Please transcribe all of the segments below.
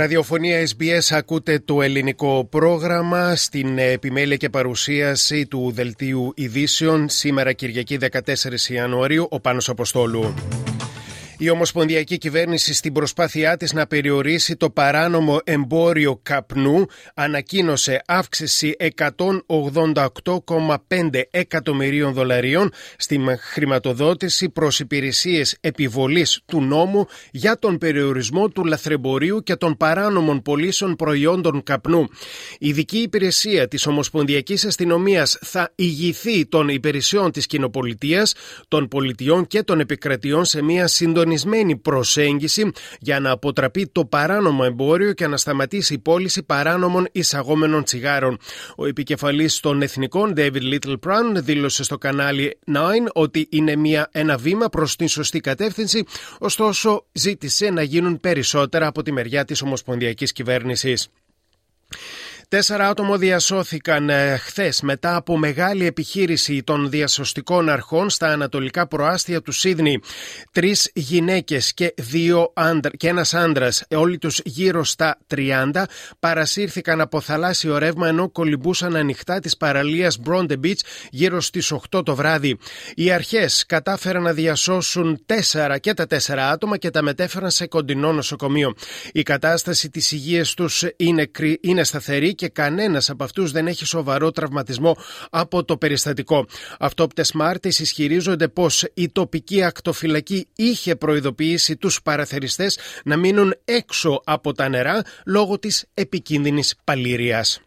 Ραδιοφωνία SBS ακούτε το ελληνικό πρόγραμμα στην επιμέλεια και παρουσίαση του Δελτίου Ειδήσεων σήμερα Κυριακή 14 Ιανουαρίου ο Πάνος Αποστόλου. Η Ομοσπονδιακή Κυβέρνηση στην προσπάθειά της να περιορίσει το παράνομο εμπόριο καπνού ανακοίνωσε αύξηση 188,5 εκατομμυρίων δολαρίων στην χρηματοδότηση προς υπηρεσίες επιβολής του νόμου για τον περιορισμό του λαθρεμπορίου και των παράνομων πωλήσεων προϊόντων καπνού. Η ειδική υπηρεσία της Ομοσπονδιακής Αστυνομίας θα ηγηθεί των υπηρεσιών της κοινοπολιτείας, των πολιτιών και των επικρατιών σε μια συντονισμένη συντονισμένη προσέγγιση για να αποτραπεί το παράνομο εμπόριο και να σταματήσει η πώληση παράνομων εισαγόμενων τσιγάρων. Ο επικεφαλής των Εθνικών, David Little Brown, δήλωσε στο κανάλι 9 ότι είναι μια, ένα βήμα προς την σωστή κατεύθυνση, ωστόσο ζήτησε να γίνουν περισσότερα από τη μεριά της Ομοσπονδιακής Κυβέρνησης. Τέσσερα άτομα διασώθηκαν ε, χθες μετά από μεγάλη επιχείρηση των διασωστικών αρχών στα ανατολικά προάστια του Σίδνη. Τρεις γυναίκες και, δύο άντρα, και ένας άντρας, όλοι τους γύρω στα 30, παρασύρθηκαν από θαλάσσιο ρεύμα ενώ κολυμπούσαν ανοιχτά της παραλίας Μπρόντε Beach γύρω στις 8 το βράδυ. Οι αρχές κατάφεραν να διασώσουν τέσσερα και τα τέσσερα άτομα και τα μετέφεραν σε κοντινό νοσοκομείο. Η κατάσταση της υγείας τους είναι, είναι σταθερή και κανένας από αυτούς δεν έχει σοβαρό τραυματισμό από το περιστατικό. Αυτόπτες Μάρτης ισχυρίζονται πως η τοπική ακτοφυλακή είχε προειδοποιήσει τους παραθεριστές να μείνουν έξω από τα νερά λόγω της επικίνδυνης παλήριας.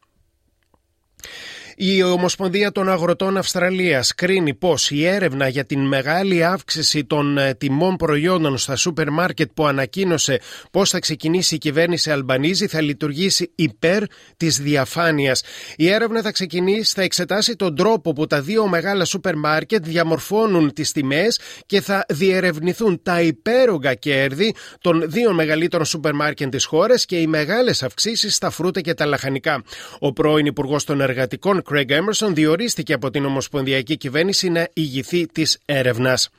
Η Ομοσπονδία των Αγροτών Αυστραλίας κρίνει πως η έρευνα για την μεγάλη αύξηση των ε, τιμών προϊόντων στα σούπερ μάρκετ που ανακοίνωσε πώ θα ξεκινήσει η κυβέρνηση Αλμπανίζη θα λειτουργήσει υπέρ της διαφάνειας. Η έρευνα θα ξεκινήσει, θα εξετάσει τον τρόπο που τα δύο μεγάλα σούπερ μάρκετ διαμορφώνουν τις τιμές και θα διερευνηθούν τα υπέρογκα κέρδη των δύο μεγαλύτερων σούπερ μάρκετ της χώρας και οι μεγάλες αυξήσεις στα φρούτα και τα λαχανικά. Ο πρώην Υπουργός των Εργατικών Craig Emerson διορίστηκε από την Ομοσπονδιακή Κυβέρνηση να ηγηθεί της έρευνας.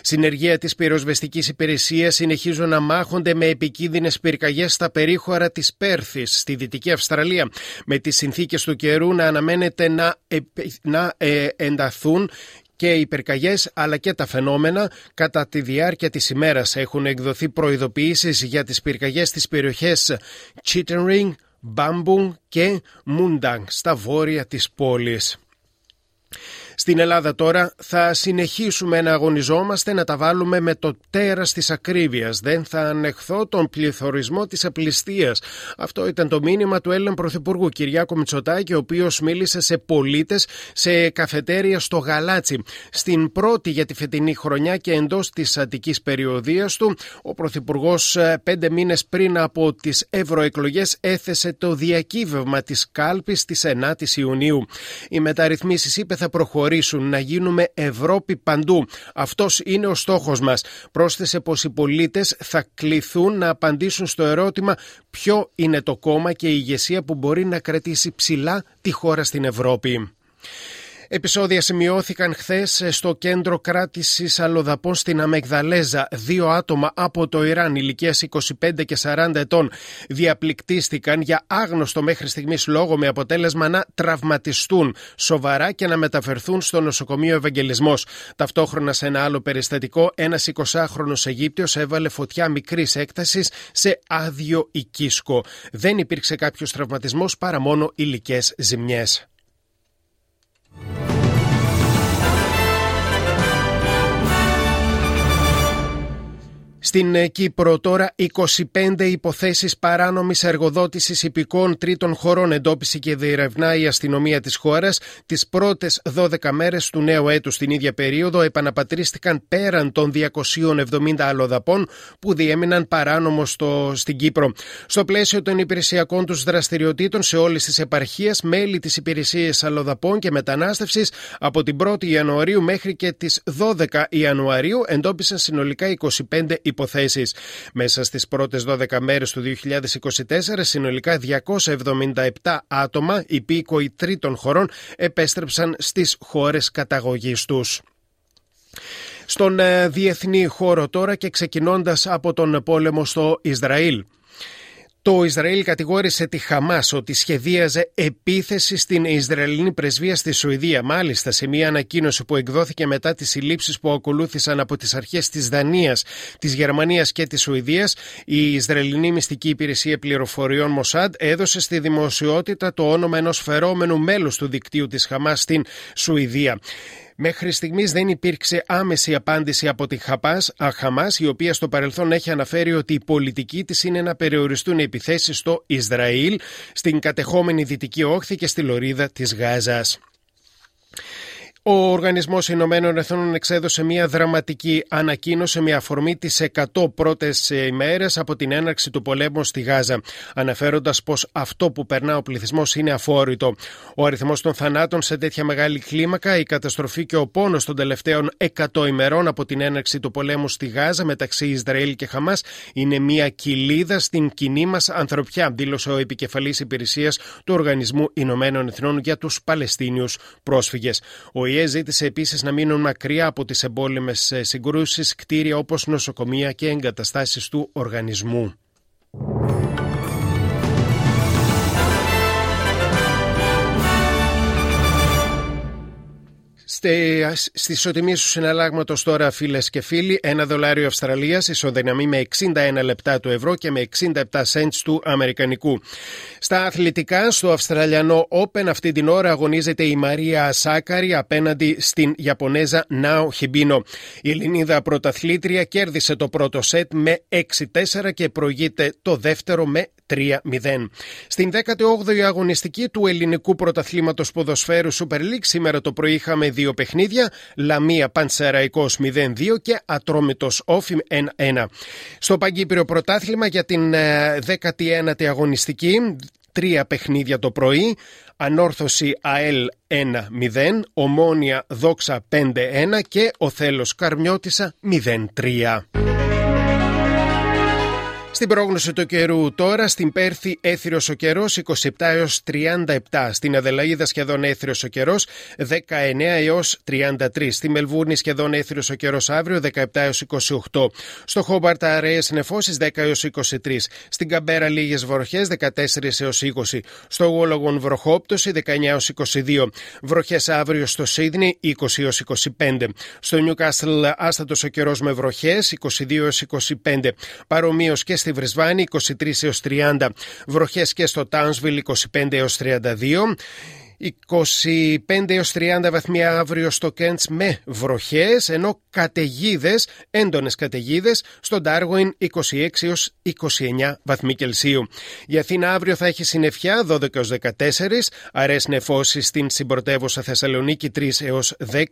Συνεργεία της πυροσβεστικής υπηρεσίας συνεχίζουν να μάχονται με επικίνδυνες πυρκαγιές στα περίχωρα της Πέρθης, στη Δυτική Αυστραλία, με τις συνθήκες του καιρού να αναμένεται να, να ε, ενταθούν και οι πυρκαγιές αλλά και τα φαινόμενα κατά τη διάρκεια της ημέρας έχουν εκδοθεί προειδοποιήσεις για τις πυρκαγιές στις περιοχές Chittering, Μπάμπουν και Μούνταγκ στα βόρεια της πόλης. Στην Ελλάδα τώρα θα συνεχίσουμε να αγωνιζόμαστε να τα βάλουμε με το τέρας της ακρίβειας. Δεν θα ανεχθώ τον πληθωρισμό της απληστίας. Αυτό ήταν το μήνυμα του Έλλην Πρωθυπουργού Κυριάκου Μητσοτάκη, ο οποίος μίλησε σε πολίτες σε καφετέρια στο Γαλάτσι. Στην πρώτη για τη φετινή χρονιά και εντός της αττικής περιοδίας του, ο Πρωθυπουργός ε, πέντε μήνες πριν από τις ευρωεκλογές έθεσε το διακύβευμα της κάλπης της 9ης Ιουνίου. Οι μεταρρυθμίσεις είπε θα προχωρήσουν να γίνουμε Ευρώπη παντού. Αυτός είναι ο στόχος μας. Πρόσθεσε πως οι πολίτες θα κληθούν να απαντήσουν στο ερώτημα ποιο είναι το κόμμα και η ηγεσία που μπορεί να κρατήσει ψηλά τη χώρα στην Ευρώπη. Επισόδια σημειώθηκαν χθες στο κέντρο κράτησης αλλοδαπών στην Αμεγδαλέζα. Δύο άτομα από το Ιράν ηλικίας 25 και 40 ετών διαπληκτίστηκαν για άγνωστο μέχρι στιγμής λόγο με αποτέλεσμα να τραυματιστούν σοβαρά και να μεταφερθούν στο νοσοκομείο Ευαγγελισμός. Ταυτόχρονα σε ένα άλλο περιστατικό, ένας 20χρονο Αιγύπτιος έβαλε φωτιά μικρής έκτασης σε άδειο οικίσκο. Δεν υπήρξε κάποιος τραυματισμός παρά μόνο υλικέ ζημιές. Στην ε, Κύπρο τώρα 25 υποθέσεις παράνομης εργοδότησης υπηκών τρίτων χωρών εντόπισε και διερευνά η αστυνομία της χώρας. Τις πρώτες 12 μέρες του νέου έτους στην ίδια περίοδο επαναπατρίστηκαν πέραν των 270 αλλοδαπών που διέμειναν παράνομο στο, στην Κύπρο. Στο πλαίσιο των υπηρεσιακών τους δραστηριοτήτων σε όλες τις επαρχίες, μέλη της υπηρεσίας αλλοδαπών και μετανάστευσης από την 1η Ιανουαρίου μέχρι και τις 12 Ιανουαρίου εντόπισαν συνολικά 25 υποθέσεις. Μέσα στις πρώτες 12 μέρες του 2024, συνολικά 277 άτομα υπήκοοι τρίτων χωρών επέστρεψαν στις χώρες καταγωγής τους. Στον ε, διεθνή χώρο τώρα και ξεκινώντας από τον πόλεμο στο Ισραήλ. Το Ισραήλ κατηγόρησε τη Χαμάς ότι σχεδίαζε επίθεση στην Ισραηλινή πρεσβεία στη Σουηδία. Μάλιστα, σε μια ανακοίνωση που εκδόθηκε μετά τις συλλήψεις που ακολούθησαν από τις αρχές της Δανίας, της Γερμανίας και της Σουηδίας, η Ισραηλινή Μυστική Υπηρεσία Πληροφοριών Μοσάντ έδωσε στη δημοσιότητα το όνομα ενός φερόμενου μέλους του δικτύου της Χαμάς στην Σουηδία. Μέχρι στιγμής δεν υπήρξε άμεση απάντηση από τη Χαμάς, η οποία στο παρελθόν έχει αναφέρει ότι η πολιτική της είναι να περιοριστούν οι επιθέσεις στο Ισραήλ, στην κατεχόμενη Δυτική Όχθη και στη Λωρίδα της Γάζας. Ο Οργανισμός Ηνωμένων Εθνών εξέδωσε μια δραματική ανακοίνωση με αφορμή τις 100 πρώτες ημέρες από την έναρξη του πολέμου στη Γάζα, αναφέροντας πως αυτό που περνά ο πληθυσμός είναι αφόρητο. Ο αριθμός των θανάτων σε τέτοια μεγάλη κλίμακα, η καταστροφή και ο πόνος των τελευταίων 100 ημερών από την έναρξη του πολέμου στη Γάζα μεταξύ Ισραήλ και Χαμάς είναι μια κοιλίδα στην κοινή μας ανθρωπιά, δήλωσε ο επικεφαλής υπηρεσίας του Οργανισμού Ηνωμένων Εθνών για τους Παλαιστίνιους πρόσφυγες. Ο ΙΕ ζήτησε επίσης να μείνουν μακριά από τις εμπόλεμες συγκρούσεις κτίρια όπως νοσοκομεία και εγκαταστάσεις του οργανισμού. Στις ισοτιμίες του συναλλάγματος τώρα, φίλες και φίλοι, ένα δολάριο Αυστραλίας ισοδυναμεί με 61 λεπτά του ευρώ και με 67 cents του Αμερικανικού. Στα αθλητικά, στο Αυστραλιανό Open, αυτή την ώρα αγωνίζεται η Μαρία Σάκαρη απέναντι στην Ιαπωνέζα Νάο Χιμπίνο. Η Ελληνίδα πρωταθλήτρια κέρδισε το πρώτο σετ με 6-4 και προηγείται το δεύτερο με 3-0. Στην 18η αγωνιστική του ελληνικού πρωταθλήματος ποδοσφαίρου Super League σήμερα το πρωί είχαμε δύο παιχνίδια. Λαμία Πανσεραϊκός 0-2 και Ατρόμητος Όφιμ 1-1. Στο Παγκύπριο Πρωτάθλημα για την 19η ε, αγωνιστική, τρία παιχνίδια το πρωί. Ανόρθωση ΑΕΛ 1-0, Ομόνια Δόξα 5-1 και ο Θέλος Καρμιώτησα 0-3. Στην πρόγνωση του καιρού τώρα, στην Πέρθη έθριος ο καιρός 27 έως 37. Στην Αδελαίδα σχεδόν έθριος ο καιρός 19 έως 33. Στη Μελβούρνη σχεδόν έθριος ο καιρός αύριο 17 έως 28. Στο Χόμπαρτα αραιέ νεφώσει 10 έως 23. Στην Καμπέρα λίγες βροχές 14 έως 20. Στο Γόλογον βροχόπτωση 19 έως 22. Βροχές αύριο στο Σίδνη 20 έως 25. Στο Νιουκάστλ άστατος ο καιρός με βροχές 22 έως 25. Παρομοίως και στη στη Βρεσβάνη 23 έως 30, βροχές και στο Τάουνσβιλ 25 έως 32, 25 έως 30 βαθμία αύριο στο Κέντς με βροχές, ενώ καταιγίδες, έντονες καταιγίδες, στο Ντάρουιν 26 έως 29 βαθμοί Κελσίου. Η Αθήνα αύριο θα έχει συννεφιά 12 έως 14, αρές νεφώσεις στην συμπρωτεύουσα Θεσσαλονίκη 3 έως 10,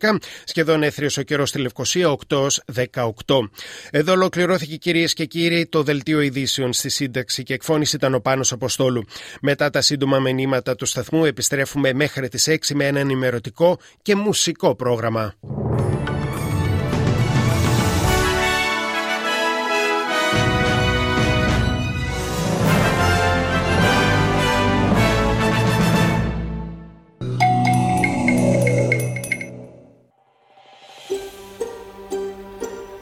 σχεδόν έθριος ο καιρός στη Λευκοσία 8 έως 18. Εδώ ολοκληρώθηκε κυρίες και κύριοι το δελτίο ειδήσεων στη σύνταξη και εκφώνηση ήταν ο Πάνος Αποστόλου. Μετά τα σύντομα μηνύματα του σταθμού επιστρέφουμε μέχρι τις 6 με ένα ενημερωτικό και μουσικό πρόγραμμα.